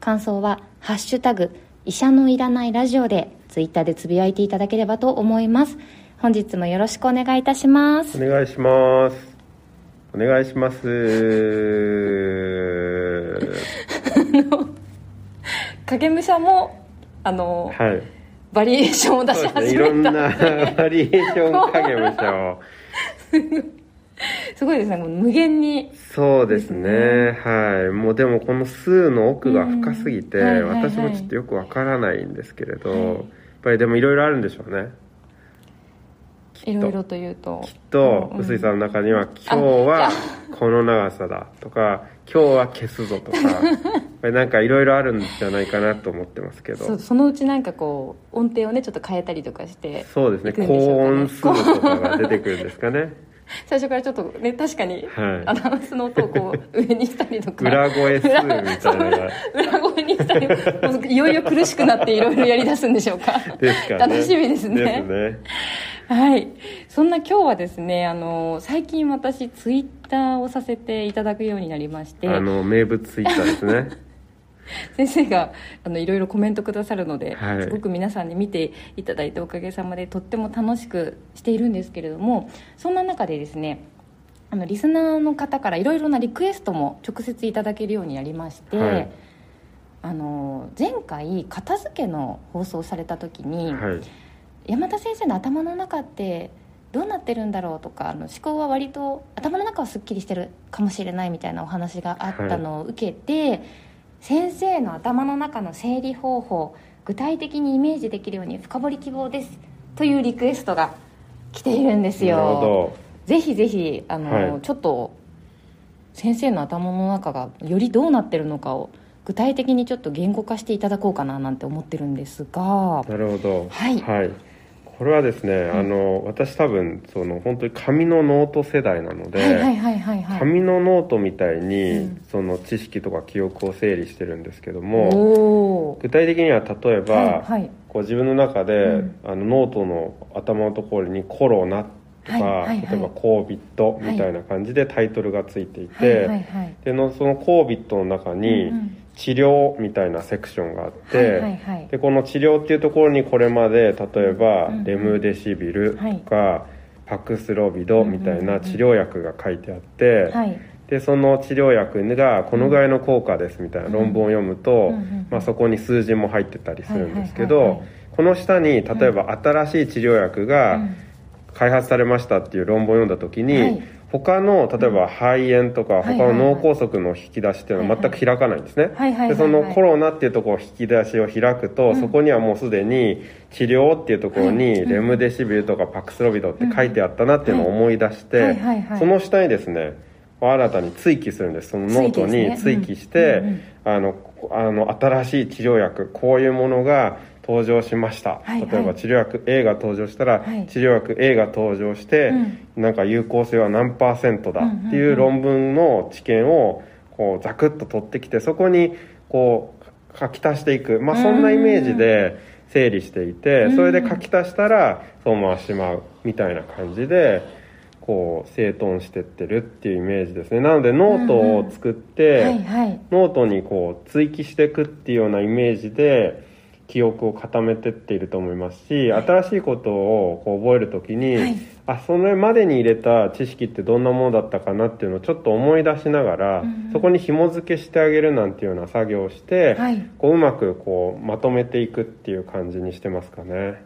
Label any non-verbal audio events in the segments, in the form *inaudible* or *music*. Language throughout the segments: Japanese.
感想は「ハッシュタグ医者のいらないラジオ」でツイッターでつぶやいていただければと思います。本日もよろしくお願いいたします。お願いします。お願いします。影武者もあの、はい。バリエーションを出しそうですね。い始ろんめたなバリエーション影武者を *laughs* すごいですね。もう無限に。そうですね。はい。もうでもこの数の奥が深すぎて、うんはいはいはい私もちょっとよくわからないんですけれど、はい。やっぱりでもいろいろあるんでしょうね。いろいろというと。きっとうん臼井さんの中には「今日はこの長さだ」とか「今日は消すぞ」とか *laughs* やっぱりなんかいろいろあるんじゃないかなと思ってますけど。そのうちなんかこう音程をねちょっと変えたりとかしてそうですね。高音数とかが出てくるんですかね最初からちょっとね確かに、はい。アナウンスの音をこう上にしたりとか。裏声数みたいな。裏声にしたりいよいよ苦しくなっていろいろやりだすんでしょうかね。楽しみですね。ですね。はい。そんな今日はですねあの最近私ツイッターをさせていただくようになりまして。あの名物ツイッターですね *laughs* 先生があのいろいろコメントくださるので、はい。すごく皆さんに見ていただいておかげさまでとっても楽しくしているんですけれどもそんな中でですねあのリスナーの方からいろいろなリクエストも直接いただけるようになりまして、はい。あの前回片付けの放送された時に、はい。山田先生の頭の中ってどうなってるんだろうとかあの思考は割と頭の中はすっきりしてるかもしれないみたいなお話があったのを受けて、先生の頭の中の整理方法具体的にイメージできるように深掘り希望です。というリクエストが来ているんですなるほど。ぜひぜひあの、はい。ちょっと先生の頭の中がよりどうなってるのかを具体的にちょっと言語化していただこうかななんて思ってるんですが。なるほど。はいこれはですね、あの私多分その本当に紙のノート世代なので、紙のノートみたいに、うん。その知識とか記憶を整理してるんですけども具体的には例えば、はいはい。こう自分の中で、うん。あのノートの頭のところに「コロナ」とか、はいはいはい。例えば「コービット」みたいな感じでタイトルがついていて、はいはいはい。でのその COVID の中にうんうん治療みたいなセクションがあって、はいはいはい。でこの治療っていうところにこれまで例えば、レムデシビルとか、パクスロビドみたいな治療薬が書いてあって、はい。でその治療薬がこのぐらいの効果ですみたいな論文を読むと、まあ、そこに数字も入ってたりするんですけはいはいはいはどこの下に例えば新しい治療薬がうん。開発されましたっていう論文を読んだ時に、はい他の例えば肺炎とかはい他の脳梗塞の引き出しっていうのは全く開かないんですね。でそのコロナっていうところを引き出しを開くと、うん。そこにはもうすでに治療っていうところはいにうん。レムデシビルとかパクスロビドって書いてあったなっていうのを思い出して、その下にですね新たに追記するんです。そのノートに追記して、あのあの新しい治療薬こういうものが登場しました、はいはい例えば治療薬 A が登場したら、はい。治療薬 A が登場して、なんか有効性は何パーセントだっていう論文の知見をこうザクッと取ってきてそこにこう書き足していく、まあ、そんなイメージで整理していてうん。それで書き足したらそのまましまうみたいな感じでこう整頓してってるっていうイメージですね。なのでノートを作って、ノートにこう追記していくっていうようなイメージで記憶を固めてっていると思いますし、新しいことをこう覚えるときに、はい。あそれまでに入れた知識ってどんなものだったかなっていうのをちょっと思い出しながら、うんそこに紐付けしてあげるなんていうような作業をして、はい。こううまくこうまとめていくっていう感じにしてますかね。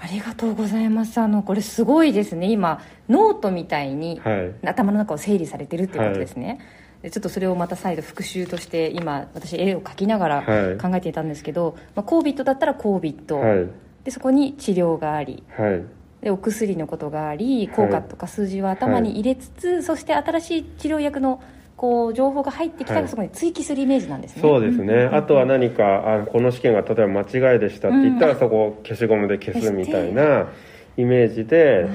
ありがとうございます。あのこれすごいですね。今ノートみたいにはい。頭の中を整理されてるっていうことですね、でちょっとそれをまた再度復習として今私絵を描きながらはい。考えていたんですけど、まあ、 COVID だったら COVID、はい。でそこに治療があり。はい。でお薬のことがあり効果とか数字は頭に入れつつ、そして新しい治療薬のこう情報が入ってきたら、そこに追記するイメージなんですね。そうですね、あとは何かあこの知見が例えば間違いでしたって言ったら、そこを消しゴムで消すみたいなイメージで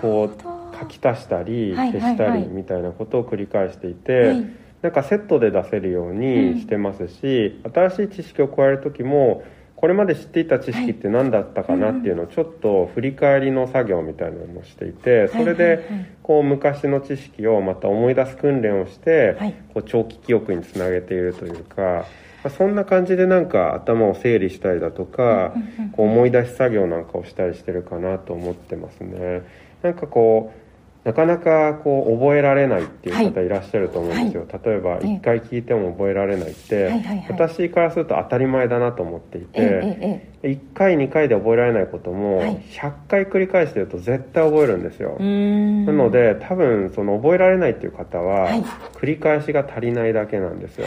こう書き足したり消したりみたいなことを繰り返していて、なんかセットで出せるようにしてますし、新しい知識を加える時もこれまで知っていた知識って何だったかなっていうのをちょっと振り返りの作業みたいなのをしていてそれでこう昔の知識をまた思い出す訓練をしてこう長期記憶につなげているというか。そんな感じでなんか頭を整理したりだとかこう思い出し作業なんかをしたりしてるかなと思ってますね。なんかこうなかなかこう覚えられないっていう方い。らっしゃると思うんですよ、はい、例えば1回聞いても覚えられないって、私からすると当たり前だなと思っていて、1回2回で覚えられないことも100回繰り返してると絶対覚えるんですよ、なので多分その覚えられないっていう方は繰り返しが足りないだけなんですよ、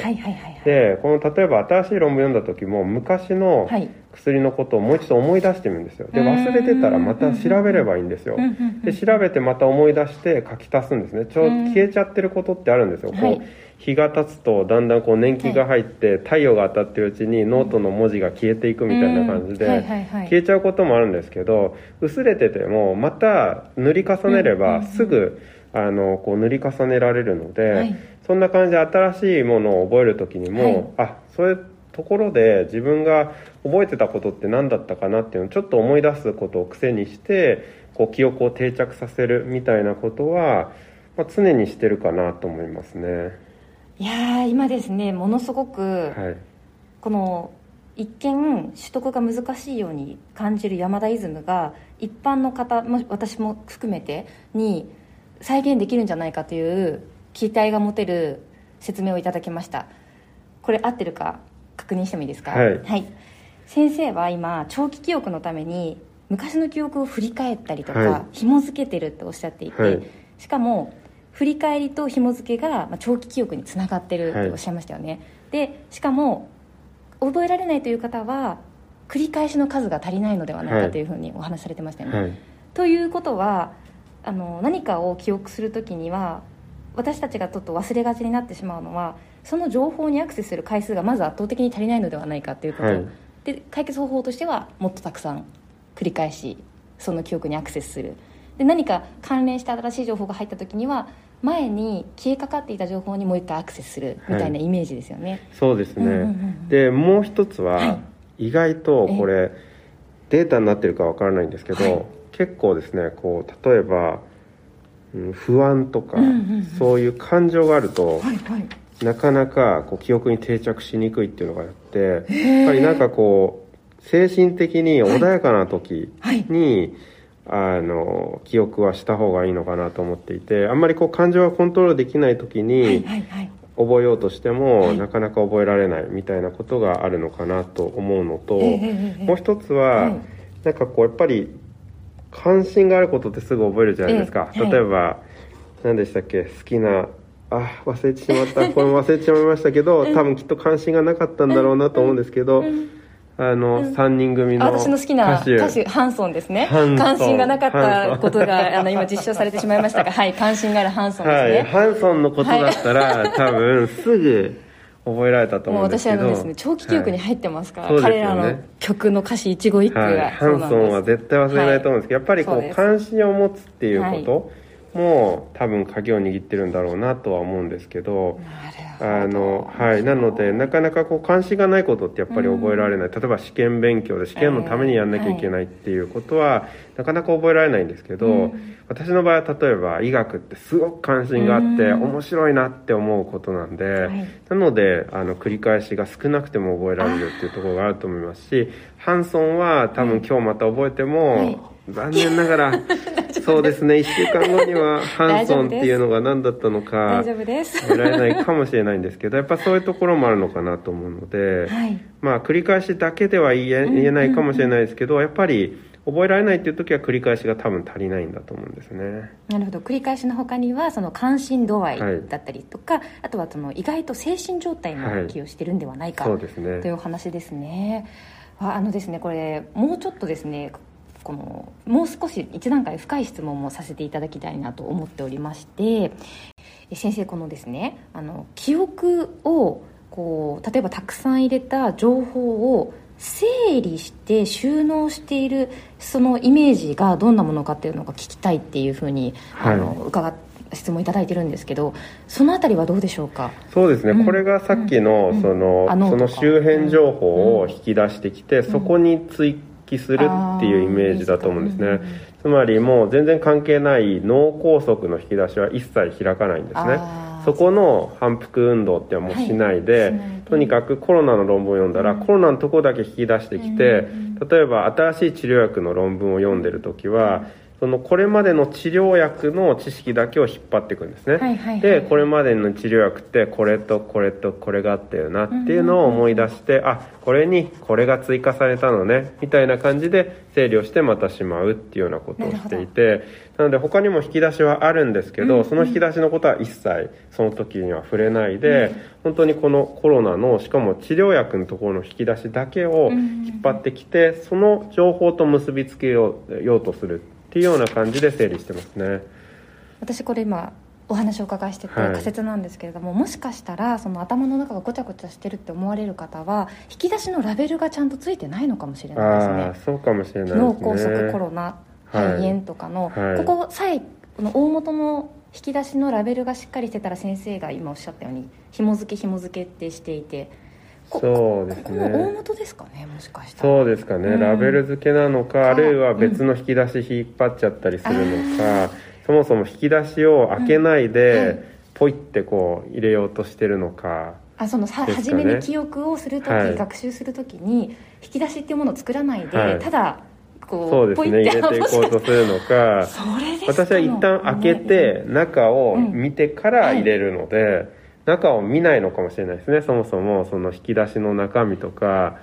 でこの例えば新しい論文読んだ時も昔の薬のことをもう一度思い出してみるんですよ。で忘れてたらまた調べればいいんですよ。で調べてまた思い出して書き足すんですね。ちょ消えちゃってることってあるんですよ、こう日が経つとだんだんこう年季が入って太陽が当たってるうちにノートの文字が消えていくみたいな感じで消えちゃうこともあるんですけど薄れててもまた塗り重ねればすぐあのこう塗り重ねられるのでそんな感じで新しいものを覚える時にもあそういうところで自分が覚えてたことって何だったかなっていうのをちょっと思い出すことを癖にしてこう記憶を定着させるみたいなことは、まあ、常にしてるかなと思いますね。いや今ですねものすごく、はい、この一見取得が難しいように感じる山田イズムが一般の方も私も含めてに再現できるんじゃないかという期待が持てる説明をいただきました。これ合ってるか？確認してもいいですか？はい、はい、先生は今長期記憶のために昔の記憶を振り返ったりとか、はい、紐付けてるっておっしゃっていて、はい、しかも振り返りと紐付けが長期記憶につながってるっておっしゃいましたよね、でしかも覚えられないという方は繰り返しの数が足りないのではないかというふうにお話しされてましたよね、ということはあの何かを記憶する時には私たちがちょっと忘れがちになってしまうのはその情報にアクセスする回数がまず圧倒的に足りないのではないかということ、はい、で解決方法としてはもっとたくさん繰り返しその記憶にアクセスする。で何か関連した新しい情報が入った時には前に消えかかっていた情報にもう一回アクセスするみたいなイメージですよね、はい、そうですね、うんうんうん、でもう一つは、はい、意外とこれデータになってるかわからないんですけど、はい、結構ですねこう例えば、うん、不安とか、うんうんうん、そういう感情があると、はいはいなかなかこう記憶に定着しにくいっていうのがあってやっぱりなんかこう精神的に穏やかな時に、あの記憶はした方がいいのかなと思っていてあんまりこう感情がコントロールできない時に、覚えようとしても、なかなか覚えられないみたいなことがあるのかなと思うのと、もう一つは、なんかこうやっぱり関心があることってすぐ覚えるじゃないですか、例えば何でしたっけ好きなあ忘れてしまった。これも忘れてしまいましたけど、多分きっと関心がなかったんだろうなと思うんですけど、あの、うん、3人組の私の好きな歌手。ハンソンですね。関心がなかったことがあの今実証されてしまいましたがはい関心があるハンソンですね、はい、ハンソンのことだったら、はい、多分すぐ覚えられたと思うんですけど。もう私はですね長期記憶に入ってますから、はい、彼らの曲の歌詞一語一句が、はい、ハンソンは絶対忘れないと思うんですけど、やっぱりこう関心を持つっていうこと、も多分鍵を握ってるんだろうなとは思うんですけどあの、はい、なのでなかなかこう関心がないことってやっぱり覚えられない、例えば試験勉強で試験のためにやんなきゃいけないっていうことは、なかなか覚えられないんですけど、私の場合は例えば医学ってすごく関心があって面白いなって思うことなんで、なのであの繰り返しが少なくても覚えられるっていうところがあると思いますしハンソンは多分今日また覚えても、残念ながら *laughs* そうですね。1週間後にはハンソンっていうのが何だったのか大丈夫です。得られないかもしれないんですけどやっぱそういうところもあるのかなと思うので、はい、まあ繰り返しだけでは言え言えないかもしれないですけど、やっぱり覚えられないっていう時は繰り返しが多分足りないんだと思うんですね。なるほど。繰り返しの他にはその関心度合いだったりとか、はい、あとはその意外と精神状態も気をしてるんではないか、はい、そうですね。というお話ですね。あのですねこれもうちょっとですねこのもう少し一段階深い質問もさせていただきたいなと思っておりまして先生このですねあの記憶をこう例えばたくさん入れた情報を整理して収納しているそのイメージがどんなものかっていうのが聞きたいっていうふうに、はい、あの伺って質問いただいてるんですけどそのあたりはどうでしょうか？そうですね、うん、これがさっきの,、そのその周辺情報を引き出してきて、そこに追記するっていうイメージだと思うんですね、つまりもう全然関係ない脳梗塞の引き出しは一切開かないんですね。そこの反復運動ってはもうしないで、はい、とにかくコロナの論文を読んだら、うん、コロナのとこだけ引き出してきて、例えば新しい治療薬の論文を読んでる時は、そのこれまでの治療薬の知識だけを引っ張っていくんですね、はいはいはい、でこれまでの治療薬ってこれとこれとこれがあったよなっていうのを思い出して、うんうん、あこれにこれが追加されたのねみたいな感じで整理をしてまたしまうっていうようなことをしていてなので他にも引き出しはあるんですけど、うんうん、その引き出しのことは一切その時には触れないで、うん、本当にこのコロナのしかも治療薬のところの引き出しだけを引っ張ってきて、その情報と結びつけようとするっていうような感じで整理してますね。私これ今お話をお伺いしてて仮説なんですけれども、はい、もしかしたらその頭の中がごちゃごちゃしてるって思われる方は引き出しのラベルがちゃんとついてないのかもしれないですね。そうかもしれない、ね、脳梗塞コロナ肺炎とかの、はい、ここさえこの大元の引き出しのラベルがしっかりしてたら先生が今おっしゃったように紐付け紐付けってしていてそうですね。大元ですかねもしかしたら。そうですかね、うん、ラベル付けなのかあるいは別の引き出し引っ張っちゃったりするのか、うん、そもそも引き出しを開けないで、ポイってこう入れようとしてるのかあそのさ、ね、初めに記憶をする時、はい、学習する時に引き出しっていうものを作らないで、はい、ただこうそうですね。入れていこうとするのか *laughs* 私は一旦開けて中を見てから入れるので、中を見ないのかもしれないですね。そもそもその引き出しの中身とか。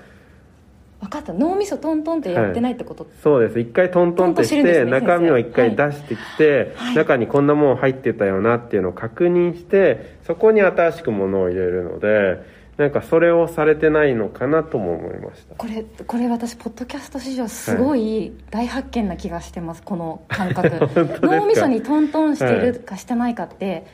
分かった。脳みそトントンってやってないってこと、はい、そうです。一回トントンってして、ね、中身を一回出してきて、はい、中にこんなもん入ってたよなっていうのを確認してそこに新しくものを入れるのでなんかそれをされてないのかなとも思いました。これこれ私ポッドキャスト史上すごい大発見な気がしてます、この感覚。*laughs* 脳みそにトントンしてるかしてないかって、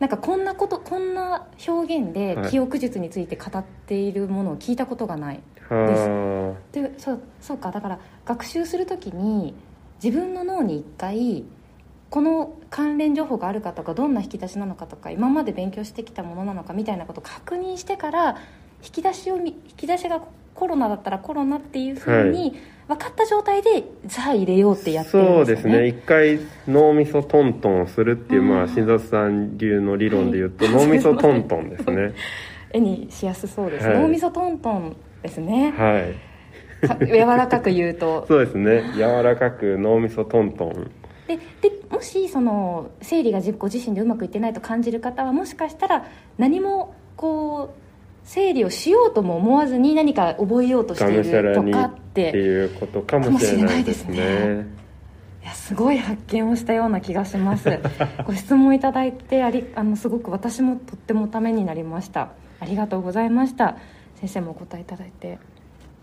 なんかこんなことこんな表現で記憶術について語っているものを聞いたことがない。です、はい、でそうそうか。だから学習する時に自分の脳に一回この関連情報があるかとかどんな引き出しなのかとか今まで勉強してきたものなのかみたいなことを確認してから引き出しを引き出しがコロナだったらコロナっていうふうに分かった状態でさあ入れようってやってるんですよ、ね、そうですね。一回脳みそトントンするっていう、まあ新里さん流の理論で言うと、*laughs* 脳みそトントンですね。絵にしやすそうです、はい、脳みそトントンですね。はい。柔らかく言うと。*laughs* そうですね。柔らかく脳みそトントン。ででもしその生理がご自身でうまくいってないと感じる方はもしかしたら何もこう整理をしようとも思わずに何か覚えようとしているとかっていうことかもしれないですね。いやすごい発見をしたような気がします。*laughs* ご質問いただいてありあのすごく私もとってもためになりました。ありがとうございました。先生もお答えいただいて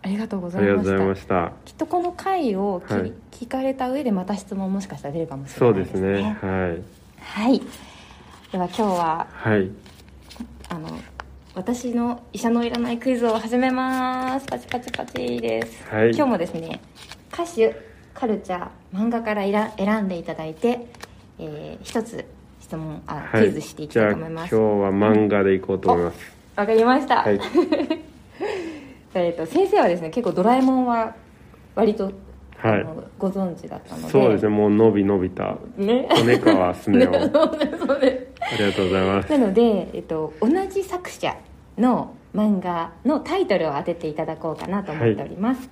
ありがとうございました。きっとこの回をき、はい、聞かれた上でまた質問もしかしたら出るかもしれないですね。そうですね。はい、はい、では今日は、はい、あの私の医者のいらないクイズを始めます。パチパチパチです、はい、今日もですね歌手カルチャー漫画から選んでいただいて、えー、一つ質問あ、クイズしていきたいと思います。今日は漫画でいこうと思います。わ、かりました、はい、*laughs* えと先生はですね結構ドラえもんは割とはい、ご存知だったので。そうですね。もう伸び伸びた。ね。骨川すねを、*laughs* ね、そうありがとうございます。なので、えっと、同じ作者の漫画のタイトルを当てていただこうかなと思っております、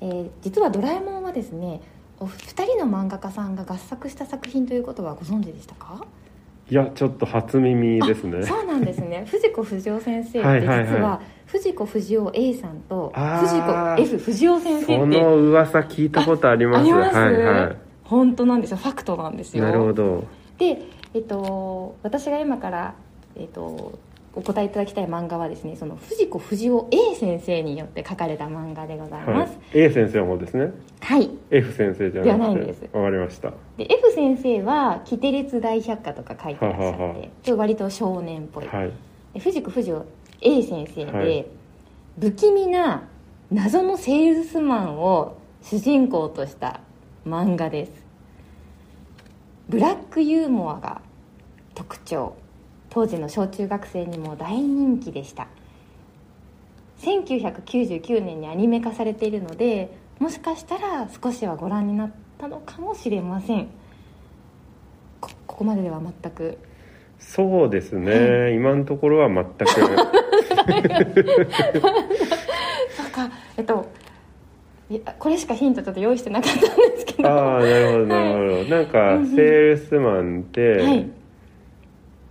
はい、えー、実は「ドラえもん」はですねお二人の漫画家さんが合作した作品ということはご存知でしたか？いやちょっと初耳ですね。そうなんですね。*laughs* 藤子不二雄先生って実は,、藤子不二雄 A さんと藤子 F 不二雄先生って。その噂聞いたことあります。あります、はいはい、本当なんですよ。ファクトなんですよ。なるほど。で、えっと、私が今から、えっと、お答えいただきたい漫画はですねその藤子不二雄 A 先生によって書かれた漫画でございます、はい、A 先生の方ですね。はい、F 先生じゃなくて。ではないんです。わかりました。で F 先生は「キテレツ大百科」とか書いてらっしゃって、ははは。ちょっと割と少年っぽい、はい。で藤子不二雄 A 先生で、はい。不気味な謎のセールスマンを主人公とした漫画です。ブラックユーモアが特徴当時の小中学生にも大人気でした。1999年にアニメ化されているのでもしかしたら少しはご覧になったのかもしれません。こここまででは全く。そうですね、今のところは全く。*laughs* そうかえっといやこれしかヒントちょっと用意してなかったんですけど。ああなるほどなるほど、なんかうんうん。セールスマンって、はい。うん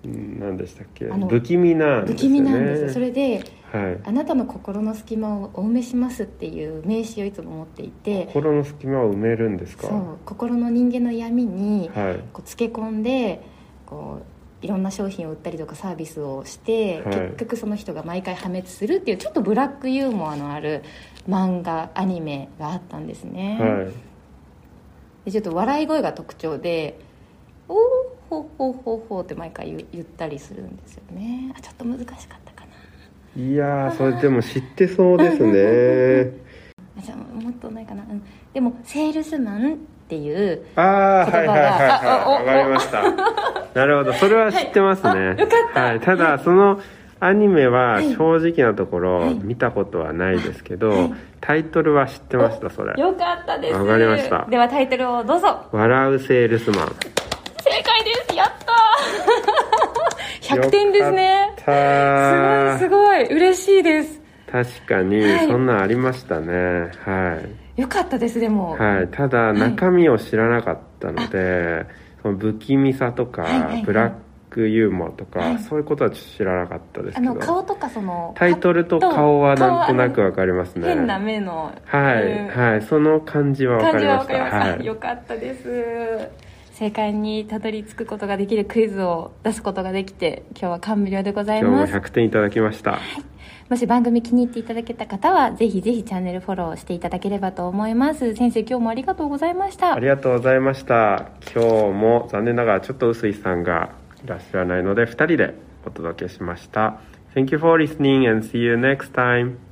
何でしたっけ？あの不気味なね。不気味なんですそれではい「あなたの心の隙間をお埋めします」っていう名詞をいつも持っていて心の隙間を埋めるんですか？そう。心の人間の闇にはい。こうつけ込んでこういろんな商品を売ったりとかサービスをして、はい。結局その人が毎回破滅するっていうちょっとブラックユーモアのある漫画アニメがあったんですね、はい。でちょっと笑い声が特徴で「おーほうほうほうほう」って毎回言言ったりするんですよね。あちょっと難しかったかな。いやーそれでも知ってそうですね。*laughs* あじゃあもっとないかな、うん、でも「セールスマン」っていうああはいはいはいはいわかりました。なるほど。それは知ってますね、はいあよかった。はい、ただそのアニメは正直なところはい。見たことはないですけど、はい。タイトルは知ってましたそれ。よかったです。わかりました。ではタイトルをどうぞ「笑うセールスマン」正解です。やったー。*laughs* 100点ですね。すごいすごい。嬉しいです。確かにはい。そんなんありましたね。はい。よかったですでも、はい、ただ中身を知らなかったので、その不気味さとか、ブラックユーモアとか、はい。そういうことは知らなかったですあけど。の顔とかそのタイトルと顔はなんとなく顔わかりますね。変な目のはい、うん。はい。その感じはわか感じりました。はわかりました、はい。よかったです正解にたどり着くことができるクイズを出すことができて今日は感無量でござい今日もます100点いただきました。もし番組気に入っていただけた方はぜひぜひチャンネルフォローしていただければと思います。先生今日もありがとうございました。ありがとうございました。今日も残念ながらちょっと臼井さんがいらっしゃらないので2人でお届けしました。Thank you for listening and see you next time